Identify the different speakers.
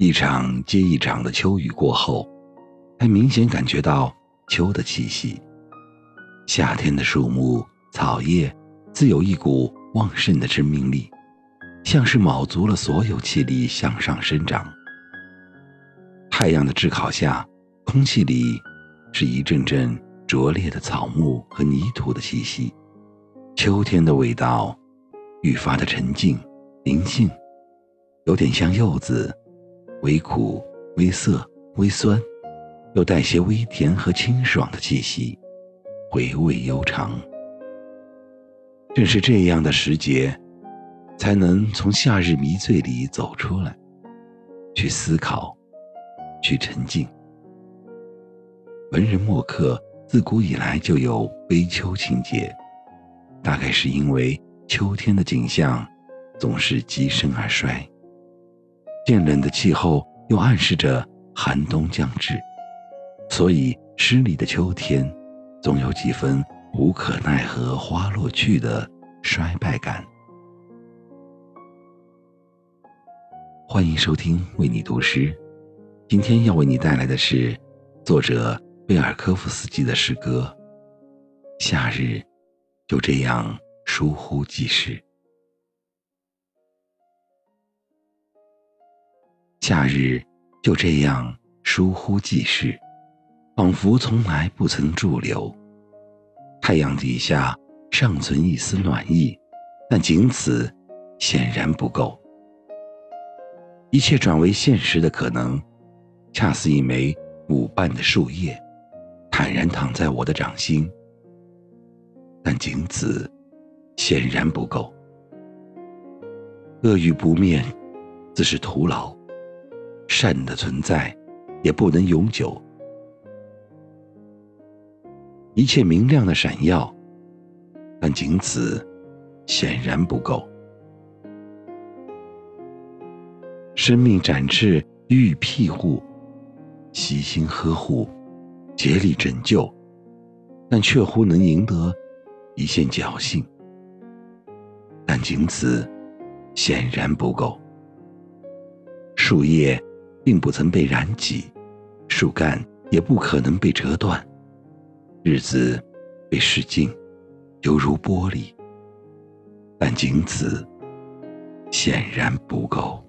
Speaker 1: 一场接一场的秋雨过后，才明显感觉到秋的气息。夏天的树木、草叶，自有一股旺盛的生命力，像是卯足了所有气力向上生长。太阳的炙烤下，空气里是一阵阵灼烈的草木和泥土的气息。秋天的味道愈发的沉静、灵性，有点像柚子。微苦、微涩、微酸，又带些微甜和清爽的气息，回味悠长。正是这样的时节，才能从夏日迷醉里走出来，去思考，去沉静。文人墨客自古以来就有悲秋情节，大概是因为秋天的景象总是极盛而衰。渐冷的气候又暗示着寒冬将至，所以诗里的秋天，总有几分无可奈何花落去的衰败感。欢迎收听为你读诗，今天要为你带来的是作者贝尔科夫斯基的诗歌《夏日就这样疏忽即逝》。夏日就这样疏忽即逝，仿佛从来不曾驻留。太阳底下尚存一丝暖意，但仅此显然不够。一切转为现实的可能，恰似一枚舞瓣的树叶，坦然躺在我的掌心，但仅此显然不够。恶语不灭，自是徒劳。善的存在，也不能永久。一切明亮的闪耀，但仅此显然不够。生命展翅予以庇护，悉心呵护，竭力拯救，但却乎能赢得一线侥幸。但仅此显然不够。树叶。并不曾被燃起，树干也不可能被折断，日子被使尽，犹如玻璃，但仅此显然不够。